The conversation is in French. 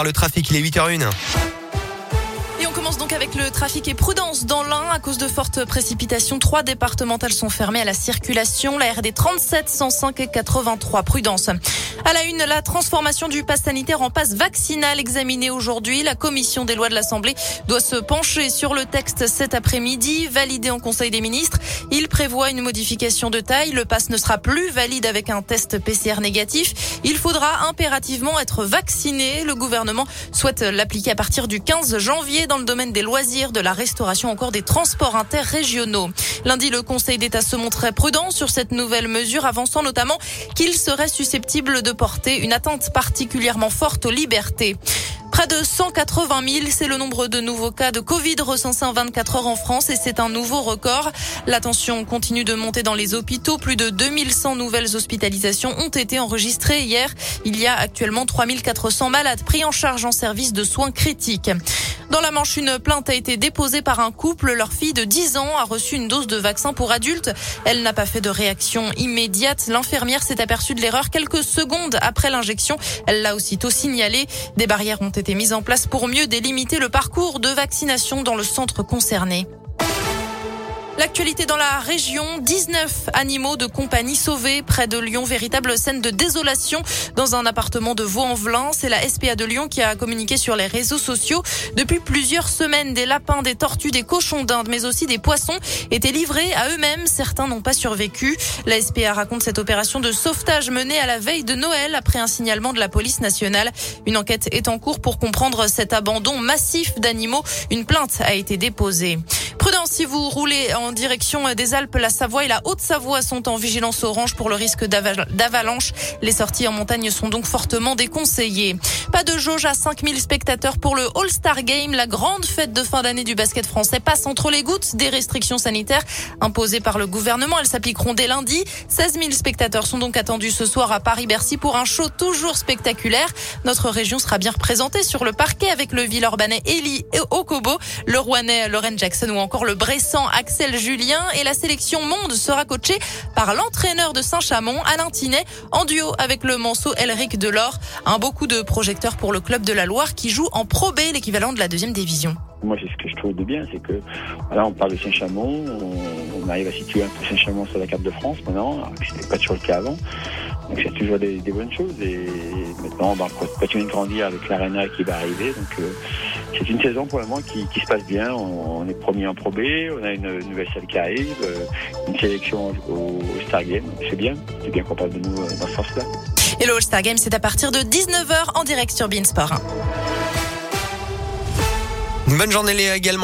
par le trafic. Il est 8h01. Et on commence donc avec le trafic et prudence dans l'Ain. À cause de fortes précipitations, trois départementales sont fermées à la circulation. La RD 37, 105 et 83. Prudence. À la une, la transformation du pass sanitaire en passe vaccinal examiné aujourd'hui. La commission des lois de l'Assemblée doit se pencher sur le texte cet après-midi, validé en Conseil des ministres. Il prévoit une modification de taille. Le pass ne sera plus valide avec un test PCR négatif. Il faudra impérativement être vacciné. Le gouvernement souhaite l'appliquer à partir du 15 janvier dans le domaine des loisirs, de la restauration, encore des transports interrégionaux. Lundi, le Conseil d'État se montrait prudent sur cette nouvelle mesure, avançant notamment qu'il serait susceptible de porter une atteinte particulièrement forte aux libertés. Près de 180 000, c'est le nombre de nouveaux cas de Covid recensés en 24 heures en France et c'est un nouveau record. La tension continue de monter dans les hôpitaux. Plus de 2100 nouvelles hospitalisations ont été enregistrées hier. Il y a actuellement 3400 malades pris en charge en service de soins critiques. Dans la Manche, une plainte a été déposée par un couple. Leur fille de 10 ans a reçu une dose de vaccin pour adultes. Elle n'a pas fait de réaction immédiate. L'infirmière s'est aperçue de l'erreur quelques secondes après l'injection. Elle l'a aussitôt signalé. Des barrières ont été mises en place pour mieux délimiter le parcours de vaccination dans le centre concerné. L'actualité dans la région, 19 animaux de compagnie sauvés près de Lyon, véritable scène de désolation dans un appartement de Vaux-en-Velin. C'est la SPA de Lyon qui a communiqué sur les réseaux sociaux. Depuis plusieurs semaines, des lapins, des tortues, des cochons d'Inde, mais aussi des poissons étaient livrés à eux-mêmes. Certains n'ont pas survécu. La SPA raconte cette opération de sauvetage menée à la veille de Noël après un signalement de la police nationale. Une enquête est en cours pour comprendre cet abandon massif d'animaux. Une plainte a été déposée. Si vous roulez en direction des Alpes, la Savoie et la Haute-Savoie sont en vigilance orange pour le risque d'avalanche. Les sorties en montagne sont donc fortement déconseillées. Pas de jauge à 5000 spectateurs pour le All-Star Game. La grande fête de fin d'année du basket français passe entre les gouttes des restrictions sanitaires imposées par le gouvernement. Elles s'appliqueront dès lundi. 16 000 spectateurs sont donc attendus ce soir à Paris-Bercy pour un show toujours spectaculaire. Notre région sera bien représentée sur le parquet avec le Villeurbanais Eli Okobo, le Rouennais Lauren Jackson ou encore encore le Bressan Axel Julien et la sélection monde sera coachée par l'entraîneur de Saint-Chamond, Alain Tinet, en duo avec le Manceau Elric Delors. Un beaucoup de projecteurs pour le club de la Loire qui joue en Pro B, l'équivalent de la deuxième division. Moi, c'est ce que je trouve de bien, c'est que voilà, on parle de Saint-Chamond, on, arrive à situer un peu Saint-Chamond sur la carte de France maintenant, ce n'était pas toujours le cas avant. Donc c'est toujours des, bonnes choses. Et maintenant, bah, on va continuer de grandir avec l'Arena qui va arriver. Donc euh, c'est une saison pour le moment qui, se passe bien. On, est premier en Pro B, on a une nouvelle salle qui arrive, euh, une sélection au, Star Game. C'est bien, c'est bien qu'on parle de nous euh, dans ce sens-là. Et le All-Star Game, c'est à partir de 19h en direct sur Beansport. Une bonne journée Léa également.